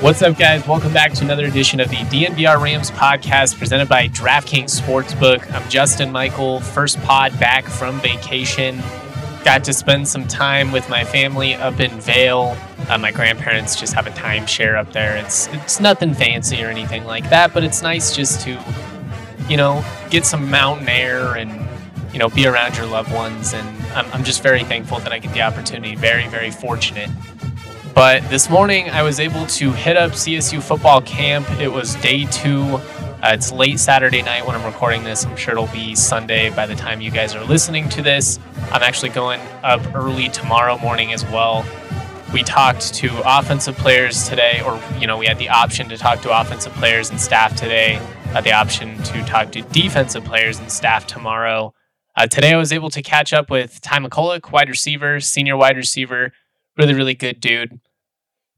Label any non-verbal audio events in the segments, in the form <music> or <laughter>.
What's up, guys? Welcome back to another edition of the DNVR Rams podcast presented by DraftKings Sportsbook. I'm Justin Michael, first pod back from vacation. Got to spend some time with my family up in Vail. Uh, my grandparents just have a timeshare up there. It's it's nothing fancy or anything like that, but it's nice just to, you know, get some mountain air and you know be around your loved ones. And I'm, I'm just very thankful that I get the opportunity. Very very fortunate. But this morning, I was able to hit up CSU football camp. It was day two. Uh, it's late Saturday night when I'm recording this. I'm sure it'll be Sunday by the time you guys are listening to this. I'm actually going up early tomorrow morning as well. We talked to offensive players today, or, you know, we had the option to talk to offensive players and staff today, had the option to talk to defensive players and staff tomorrow. Uh, today, I was able to catch up with Ty McCullouch, wide receiver, senior wide receiver, really, really good dude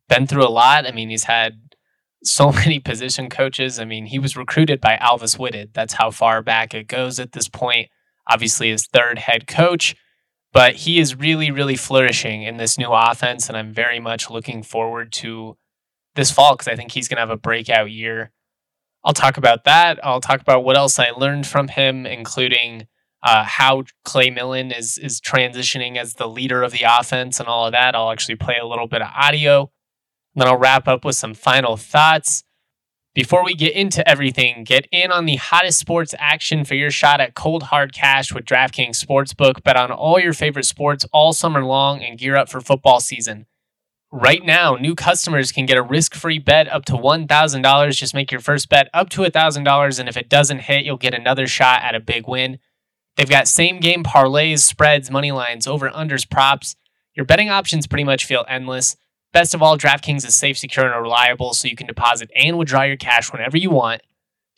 been through a lot. I mean, he's had so <laughs> many position coaches. I mean, he was recruited by Alvis Whitted. That's how far back it goes at this point. Obviously, his third head coach, but he is really, really flourishing in this new offense. And I'm very much looking forward to this fall because I think he's going to have a breakout year. I'll talk about that. I'll talk about what else I learned from him, including uh, how Clay Millen is is transitioning as the leader of the offense and all of that. I'll actually play a little bit of audio then I'll wrap up with some final thoughts. Before we get into everything, get in on the hottest sports action for your shot at cold hard cash with DraftKings Sportsbook. Bet on all your favorite sports all summer long and gear up for football season. Right now, new customers can get a risk free bet up to $1,000. Just make your first bet up to $1,000, and if it doesn't hit, you'll get another shot at a big win. They've got same game parlays, spreads, money lines, over unders, props. Your betting options pretty much feel endless. Best of all, DraftKings is safe, secure, and reliable, so you can deposit and withdraw your cash whenever you want.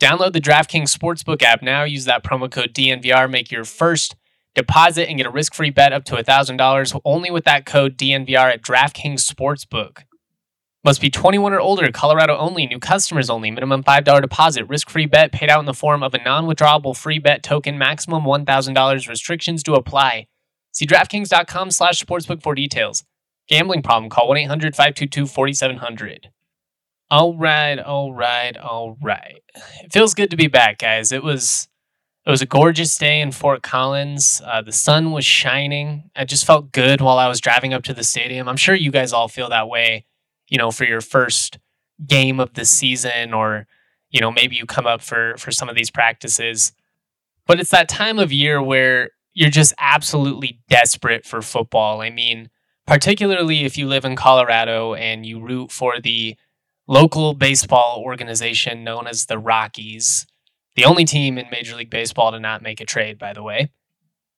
Download the DraftKings Sportsbook app now. Use that promo code DNVR. Make your first deposit and get a risk free bet up to $1,000 only with that code DNVR at DraftKings Sportsbook. Must be 21 or older, Colorado only, new customers only, minimum $5 deposit, risk free bet paid out in the form of a non withdrawable free bet token, maximum $1,000. Restrictions do apply. See DraftKings.com slash sportsbook for details. Gambling problem, call 1 800 522 4700. All right, all right, all right. It feels good to be back, guys. It was it was a gorgeous day in Fort Collins. Uh, the sun was shining. I just felt good while I was driving up to the stadium. I'm sure you guys all feel that way, you know, for your first game of the season, or you know, maybe you come up for for some of these practices. But it's that time of year where you're just absolutely desperate for football. I mean, particularly if you live in Colorado and you root for the local baseball organization known as the Rockies, the only team in Major League Baseball to not make a trade, by the way.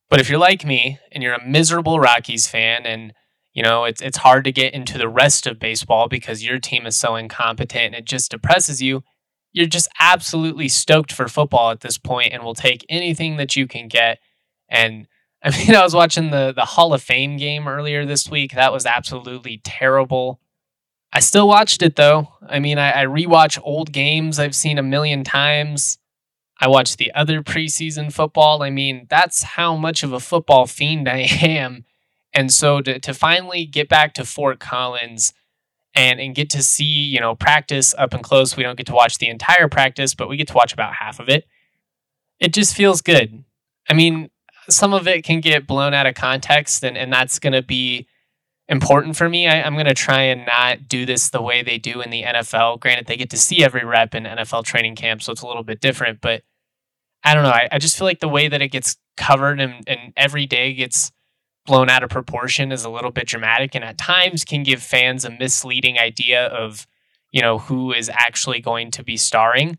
But if you're like me and you're a miserable Rockies fan and you know, it's it's hard to get into the rest of baseball because your team is so incompetent and it just depresses you. You're just absolutely stoked for football at this point and will take anything that you can get. And <laughs> I mean, I was watching the the Hall of Fame game earlier this week. That was absolutely terrible. I still watched it though. I mean, I, I rewatch old games I've seen a million times. I watch the other preseason football. I mean, that's how much of a football fiend I <laughs> am. And so to, to finally get back to Fort Collins and, and get to see, you know, practice up and close, we don't get to watch the entire practice, but we get to watch about half of it. It just feels good. I mean, some of it can get blown out of context and, and that's going to be important for me. I, am going to try and not do this the way they do in the NFL. Granted, they get to see every rep in NFL training camp, so it's a little bit different. But I don't know. I, I just feel like the way that it gets covered and, and every day gets blown out of proportion is a little bit dramatic and at times can give fans a misleading idea of, you know, who is actually going to be starring.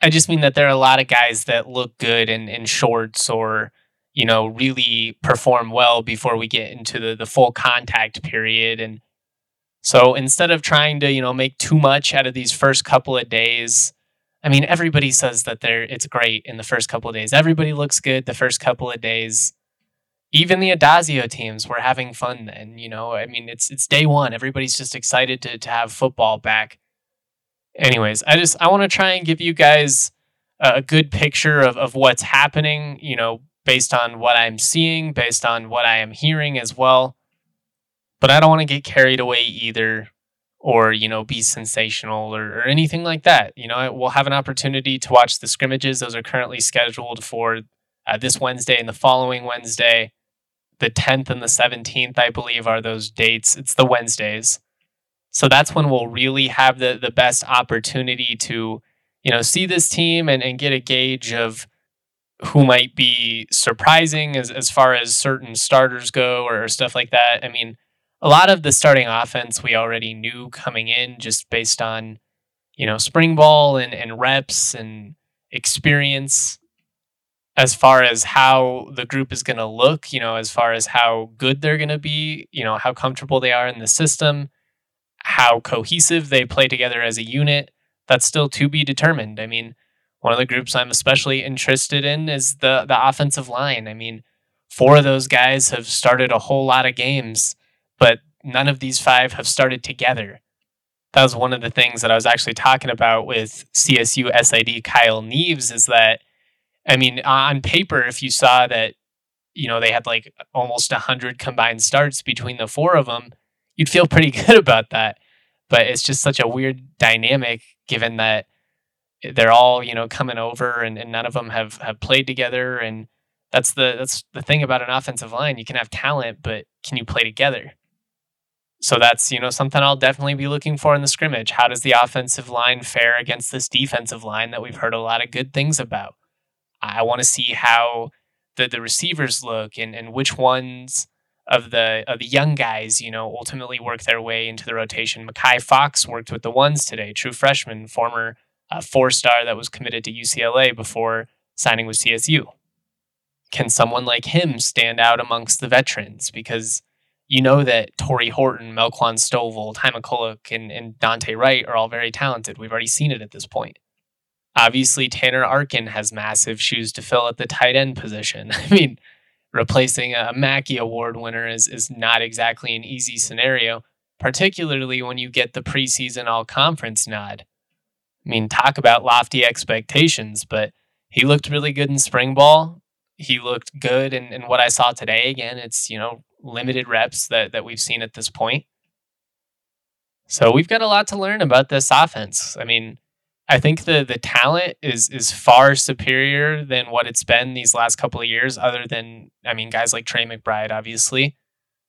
I just mean that there are a lot of guys that look good in, in shorts or you know, really perform well before we get into the, the full contact period. And so instead of trying to, you know, make too much out of these first couple of days, I mean, everybody says that they're it's great in the first couple of days. Everybody looks good the first couple of days. Even the Addazio teams were having fun then, you know. I mean, it's it's day one. Everybody's just excited to to have football back. Anyways, I just I want to try and give you guys a good picture of, of what's happening, you know, based on what I'm seeing, based on what I am hearing as well. But I don't want to get carried away either or, you know, be sensational or, or anything like that. You know, we'll have an opportunity to watch the scrimmages. Those are currently scheduled for uh, this Wednesday and the following Wednesday. The 10th and the 17th, I believe, are those dates. It's the Wednesdays. So that's when we'll really have the, the best opportunity to, you know, see this team and, and get a gauge of, who might be surprising as, as far as certain starters go or stuff like that. I mean, a lot of the starting offense we already knew coming in just based on, you know, spring ball and, and reps and experience as far as how the group is going to look, you know, as far as how good they're going to be, you know, how comfortable they are in the system, how cohesive they play together as a unit. That's still to be determined. I mean, one of the groups I'm especially interested in is the the offensive line. I mean, four of those guys have started a whole lot of games, but none of these five have started together. That was one of the things that I was actually talking about with CSU SID Kyle Neves is that I mean, on paper if you saw that you know, they had like almost 100 combined starts between the four of them, you'd feel pretty <laughs> good about that. But it's just such a weird dynamic given that they're all you know coming over and, and none of them have have played together. And that's the that's the thing about an offensive line you can have talent but can you play together? So that's you know something i'll definitely be looking for in the scrimmage. How does the offensive line fare against this defensive line that we've heard a lot of good things about i want to see how the the receivers look and and which ones of the of the young guys, you know, ultimately work their way into the rotation. Makai Fox worked with the ones today, true freshman, former uh, a four star that was committed to UCLA before signing with CSU? Can someone like him stand out amongst the veterans? Because you know that Tory Horton, Melquan Stovall, Ty McCullouch, and, and Dante Wright are all very talented. We've already seen it at this point. Obviously, Tanner Arkin has massive shoes to fill at the tight end position. <laughs> I mean, replacing a Mackey Award winner is, is not exactly an easy scenario, particularly when you get the preseason all conference nod. I mean, talk about lofty expectations, but he looked really good in spring ball. He looked good in, in what I saw today. Again, it's, you know, limited reps that, that we've seen at this point. So we've got a lot to learn about this offense. I mean, I think the the talent is is far superior than what it's been these last couple of years, other than I mean, guys like Trey McBride, obviously.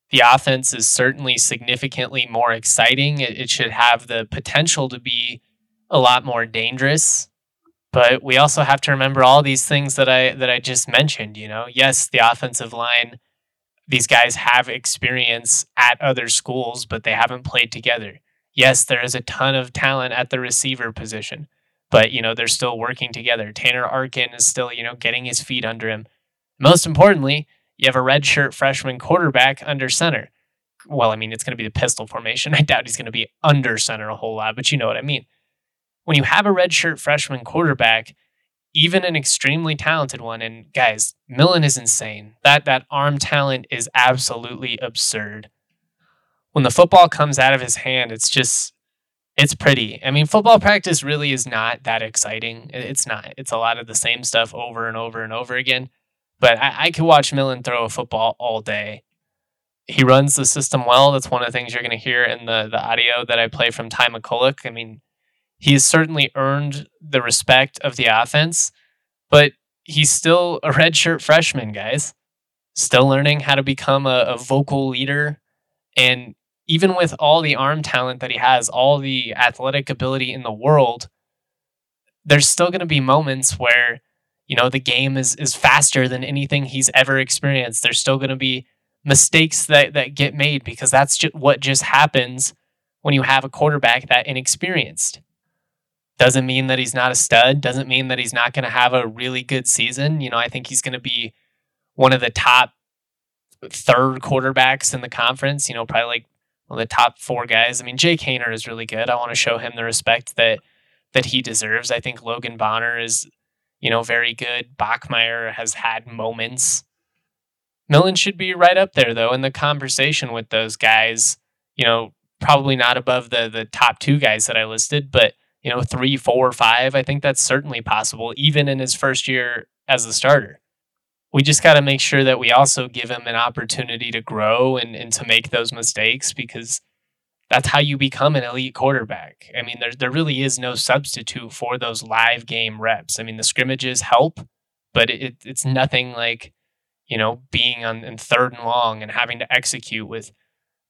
The offense is certainly significantly more exciting. It, it should have the potential to be a lot more dangerous. But we also have to remember all these things that I that I just mentioned, you know. Yes, the offensive line these guys have experience at other schools, but they haven't played together. Yes, there is a ton of talent at the receiver position, but you know, they're still working together. Tanner Arkin is still, you know, getting his feet under him. Most importantly, you have a redshirt freshman quarterback under center. Well, I mean, it's going to be the pistol formation. <laughs> I doubt he's going to be under center a whole lot, but you know what I mean when you have a redshirt freshman quarterback, even an extremely talented one, and guys, Millen is insane. That that arm talent is absolutely absurd. When the football comes out of his hand, it's just it's pretty. I mean, football practice really is not that exciting. It's not. It's a lot of the same stuff over and over and over again. But I, I could watch Millen throw a football all day. He runs the system well. That's one of the things you're going to hear in the the audio that I play from Ty McCullouch. I mean, he has certainly earned the respect of the offense, but he's still a redshirt freshman, guys. Still learning how to become a, a vocal leader And even with all the arm talent that he has, all the athletic ability in the world, there's still going to be moments where, you know, the game is is faster than anything he's ever experienced. There's still going to be mistakes that that get made because that's just what just happens when you have a quarterback that inexperienced. Doesn't mean that he's not a stud, doesn't mean that he's not going to have a really good season. You know, I think he's going to be one of the top third quarterbacks in the conference, you know, probably like of the top four guys. I mean, Jake Haener is really good. I want to show him the respect that that he deserves. I think Logan Bonner is, you know, very good. Bachmeier has had moments. Millen should be right up there though in the conversation with those guys. You know, probably not above the the top two guys that I listed, but you know, three, four, five. I think that's certainly possible, even in his first year as a starter we just got to make sure that we also give him an opportunity to grow and, and to make those mistakes because that's how you become an elite quarterback. I mean, there, there really is no substitute for those live game reps. I mean, the scrimmages help, but it, it's nothing like, you know, being on in third and long and having to execute with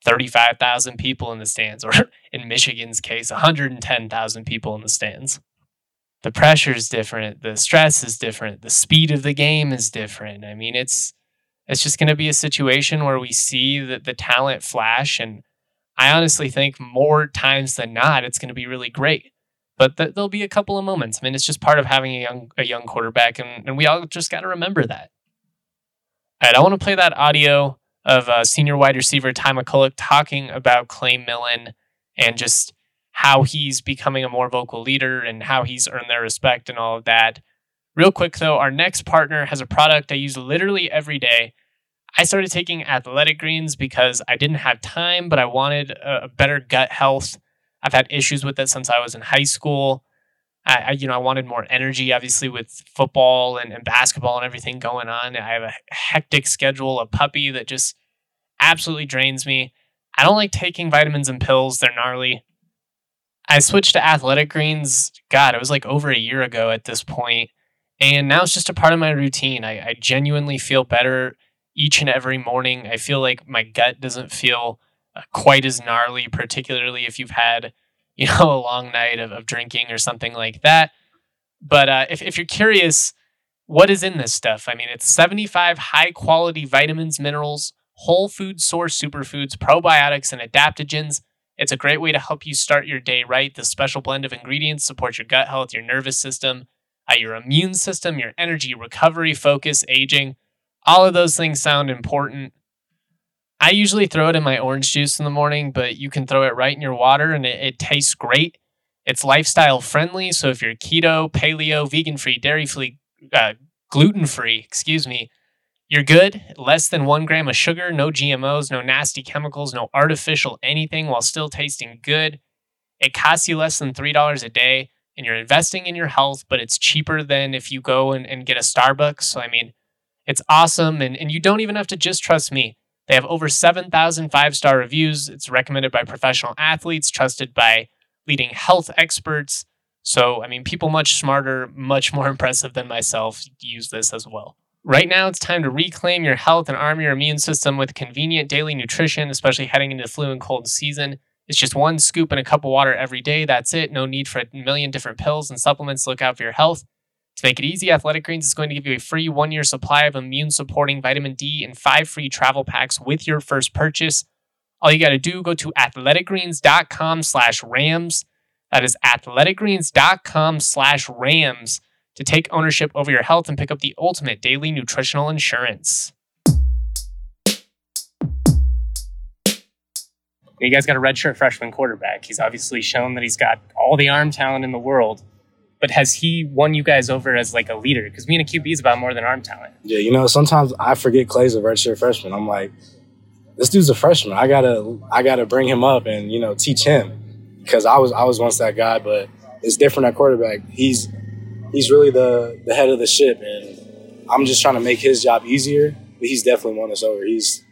35,000 people in the stands, <laughs> or in Michigan's case, 110,000 people in the stands the pressure is different, the stress is different, the speed of the game is different. I mean, it's it's just going to be a situation where we see that the talent flash, and I honestly think more times than not, it's going to be really great. But th- there'll be a couple of moments. I mean, it's just part of having a young a young quarterback, and, and we all just got to remember that. All right, I want to play that audio of uh, senior wide receiver Ty McCullouch talking about Clay Millen and just how he's becoming a more vocal leader and how he's earned their respect and all of that. Real quick though, our next partner has a product I use literally every day. I started taking athletic greens because I didn't have time, but I wanted a better gut health. I've had issues with it since I was in high school. I, I you know, I wanted more energy, obviously, with football and, and basketball and everything going on. I have a hectic schedule, a puppy that just absolutely drains me. I don't like taking vitamins and pills, they're gnarly. I switched to athletic greens. God, it was like over a year ago at this point, and now it's just a part of my routine. I, I genuinely feel better each and every morning. I feel like my gut doesn't feel uh, quite as gnarly, particularly if you've had you know <laughs> a long night of, of drinking or something like that. But uh, if if you're curious, what is in this stuff? I mean, it's 75 high quality vitamins, minerals, whole food source superfoods, probiotics, and adaptogens it's a great way to help you start your day right. The special blend of ingredients supports your gut health, your nervous system, uh, your immune system, your energy, recovery, focus, aging. All of those things sound important. I usually throw it in my orange juice in the morning, but you can throw it right in your water and it, it tastes great. It's lifestyle friendly. So if you're keto, paleo, vegan free, dairy free, uh, gluten free, excuse me, you're good. Less than one gram of sugar, no GMOs, no nasty chemicals, no artificial anything while still tasting good. It costs you less than $3 a day and you're investing in your health, but it's cheaper than if you go and, and get a Starbucks. So, I mean, it's awesome. And, and you don't even have to just trust me. They have over 7,000 five star reviews. It's recommended by professional athletes, trusted by leading health experts. So, I mean, people much smarter, much more <laughs> impressive than myself use this as well. Right now, it's time to reclaim your health and arm your immune system with convenient daily nutrition, especially heading into flu and cold season. It's just one scoop and a cup of water every day. That's it. No need for a million different pills and supplements look out for your health. To make it easy, Athletic Greens is going to give you a free one year supply of immune supporting vitamin D and five free travel packs with your first purchase. All you got to do, go to athleticgreens.com slash rams. That is athleticgreens.com slash rams to take ownership over your health and pick up the ultimate daily nutritional insurance. You guys got a redshirt freshman quarterback. He's obviously shown that he's got all the arm talent in the world. But has he won you guys over as like a leader? Because being a QB is about more than arm talent. Yeah, you know, sometimes I forget Clay's a redshirt freshman. I'm like, this dude's a freshman. I gotta, I gotta bring him up and you know teach him because I was, I was once that guy. But it's different at quarterback. He's he's really the the head of the ship, and I'm just trying to make his job easier. But he's definitely won us over. He's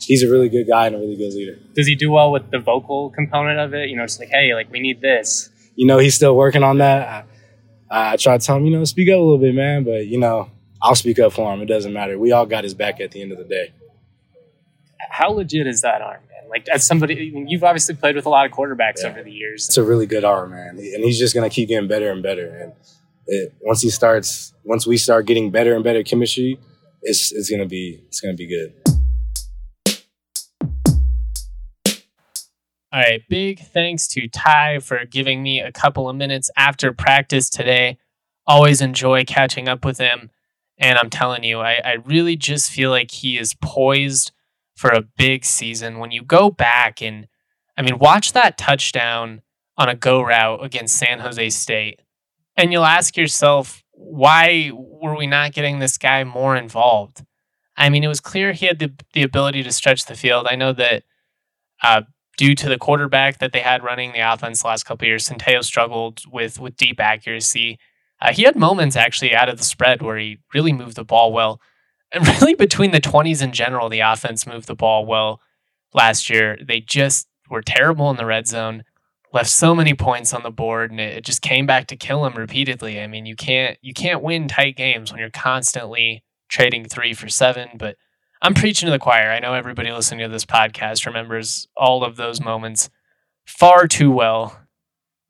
he's a really good guy and a really good leader. Does he do well with the vocal component of it? You know, it's like, hey, like we need this. You know, he's still working on that. I, I try to tell him, you know, speak up a little bit, man. But you know, I'll speak up for him. It doesn't matter. We all got his back at the end of the day. How legit is that arm, man? Like as somebody, you've obviously played with a lot of quarterbacks Yeah. over the years. It's a really good arm, man, and he's just gonna keep getting better and better. And it, once he starts, once we start getting better and better chemistry, it's it's gonna be it's gonna be good. All right, big thanks to Ty for giving me a couple of minutes after practice today. Always enjoy catching up with him. And I'm telling you, I, I really just feel like he is poised for a big season. When you go back and, I mean, watch that touchdown on a go route against San Jose State, and you'll ask yourself, why were we not getting this guy more involved? I mean, it was clear he had the, the ability to stretch the field. I know that uh, due to the quarterback that they had running the offense the last couple years, Centeio struggled with with deep accuracy. Uh, he had moments actually out of the spread where he really moved the ball well. And <laughs> really, between the 20s in general, the offense moved the ball well last year. They just were terrible in the red zone, left so many points on the board, and it, it just came back to kill him repeatedly. I mean, you can't you can't win tight games when you're constantly trading three for seven. But I'm preaching to the choir. I know everybody listening to this podcast remembers all of those moments far too well.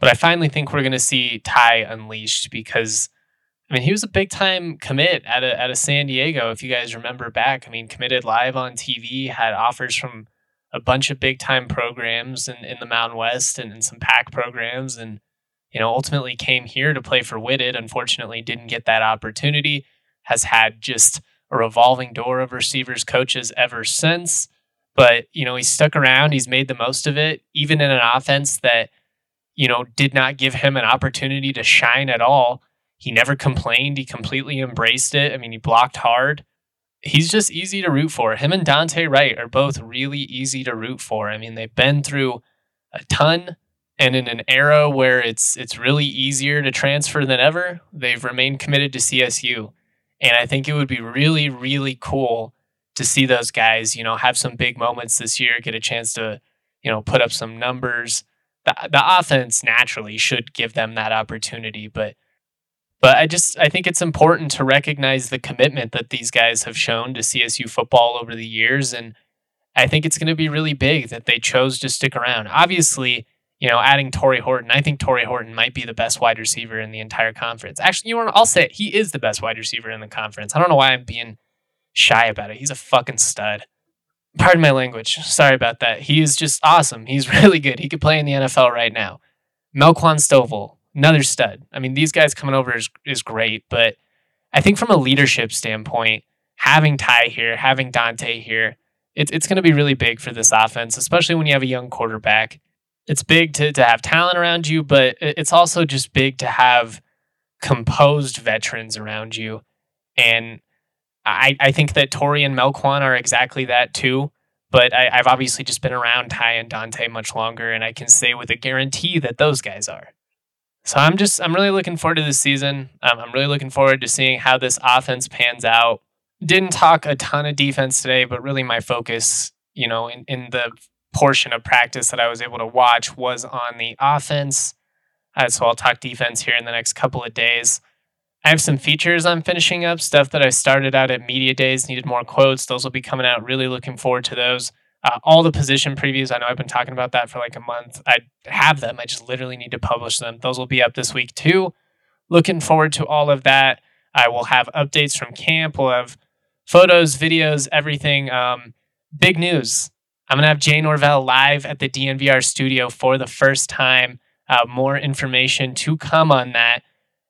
But I finally think we're going to see Ty unleashed because, I mean, he was a big time commit at a, at a San Diego. If you guys remember back, I mean, committed live on TV, had offers from a bunch of big time programs in, in the Mountain West and, and some Pac programs. And, you know, ultimately came here to play for Whitted. Unfortunately, didn't get that opportunity. Has had just a revolving door of receivers coaches ever since. But, you know, he's stuck around. He's made the most of it, even in an offense that, you know, did not give him an opportunity to shine at all. He never complained. He completely embraced it. I mean, he blocked hard. He's just easy to root for. Him and Dante Wright are both really easy to root for. I mean, they've been through a ton and in an era where it's it's really easier to transfer than ever, they've remained committed to CSU. And I think it would be really, really cool to see those guys, you know, have some big moments this year, get a chance to, you know, put up some numbers. The the offense naturally should give them that opportunity, but but I just I think it's important to recognize the commitment that these guys have shown to CSU football over the years and I think it's going to be really big that they chose to stick around. Obviously, you know, adding Tory Horton, I think Tory Horton might be the best wide receiver in the entire conference. Actually, you know? I'll say it, he is the best wide receiver in the conference. I don't know why I'm being shy about it. He's a fucking stud. Pardon my language. Sorry about that. He is just awesome. He's <laughs> really good. He could play in the NFL right now. Melquan Stovall, another stud. I mean, these guys coming over is, is great, but I think from a leadership standpoint, having Ty here, having Dante here, it's it's going to be really big for this offense, especially when you have a young quarterback. It's big to, to have talent around you, but it's also just big to have composed veterans around you. And I, I think that Tory and Melquan are exactly that too. But I, I've obviously just been around Ty and Dante much longer, and I can say with a guarantee that those guys are. So I'm just I'm really looking forward to this season. Um, I'm really looking forward to seeing how this offense pans out. Didn't talk a ton of defense today, but really my focus, you know, in, in the portion of practice that I was able to watch was on the offense. Uh, so I'll talk defense here in the next couple of days. I have some features I'm finishing up, stuff that I started out at media days, needed more quotes. Those will be coming out. Really looking forward to those. Uh, all the position previews, I know I've been talking about that for like a month. I have them. I just literally need to publish them. Those will be up this week too. Looking forward to all of that. I will have updates from camp. We'll have photos, videos, everything. Um, big news. I'm going to have Jay Norvell live at the DNVR studio for the first time. Uh, more information to come on that.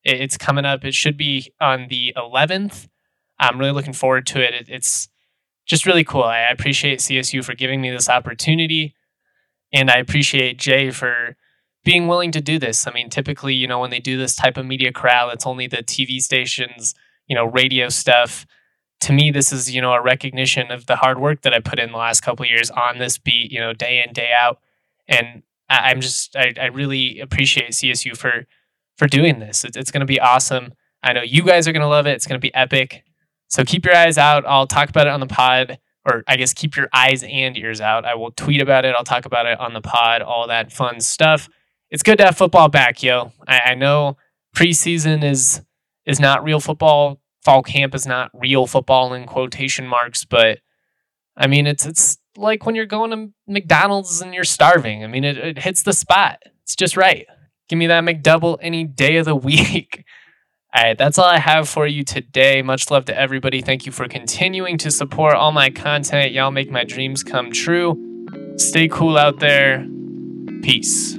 It's coming up. It should be on the 11th. I'm really looking forward to it. it it's just really cool. I appreciate CSU for giving me this opportunity. And I appreciate Jay for being willing to do this. I mean, typically, you know, when they do this type of media corral, it's only the TV stations, you know, radio stuff. To me, this is, you know, a recognition of the hard work that I put in the last couple years on this beat, you know, day in, day out. And I, I'm just, I, I really appreciate CSU for for doing this. It's, it's going to be awesome. I know you guys are going to love it. It's going to be epic. So keep your eyes out. I'll talk about it on the pod, or I guess keep your eyes and ears out. I will tweet about it. I'll talk about it on the pod, all that fun stuff. It's good to have football back, yo. I, I know preseason is is not real football. Fall camp is not real football in quotation marks, but I mean, it's it's like when you're going to McDonald's and you're starving. I mean, it, it hits the spot. It's just right. Give me that McDouble any day of the <laughs> week. All right, that's all I have for you today. Much love to everybody. Thank you for continuing to support all my content. Y'all make my dreams come true. Stay cool out there. Peace.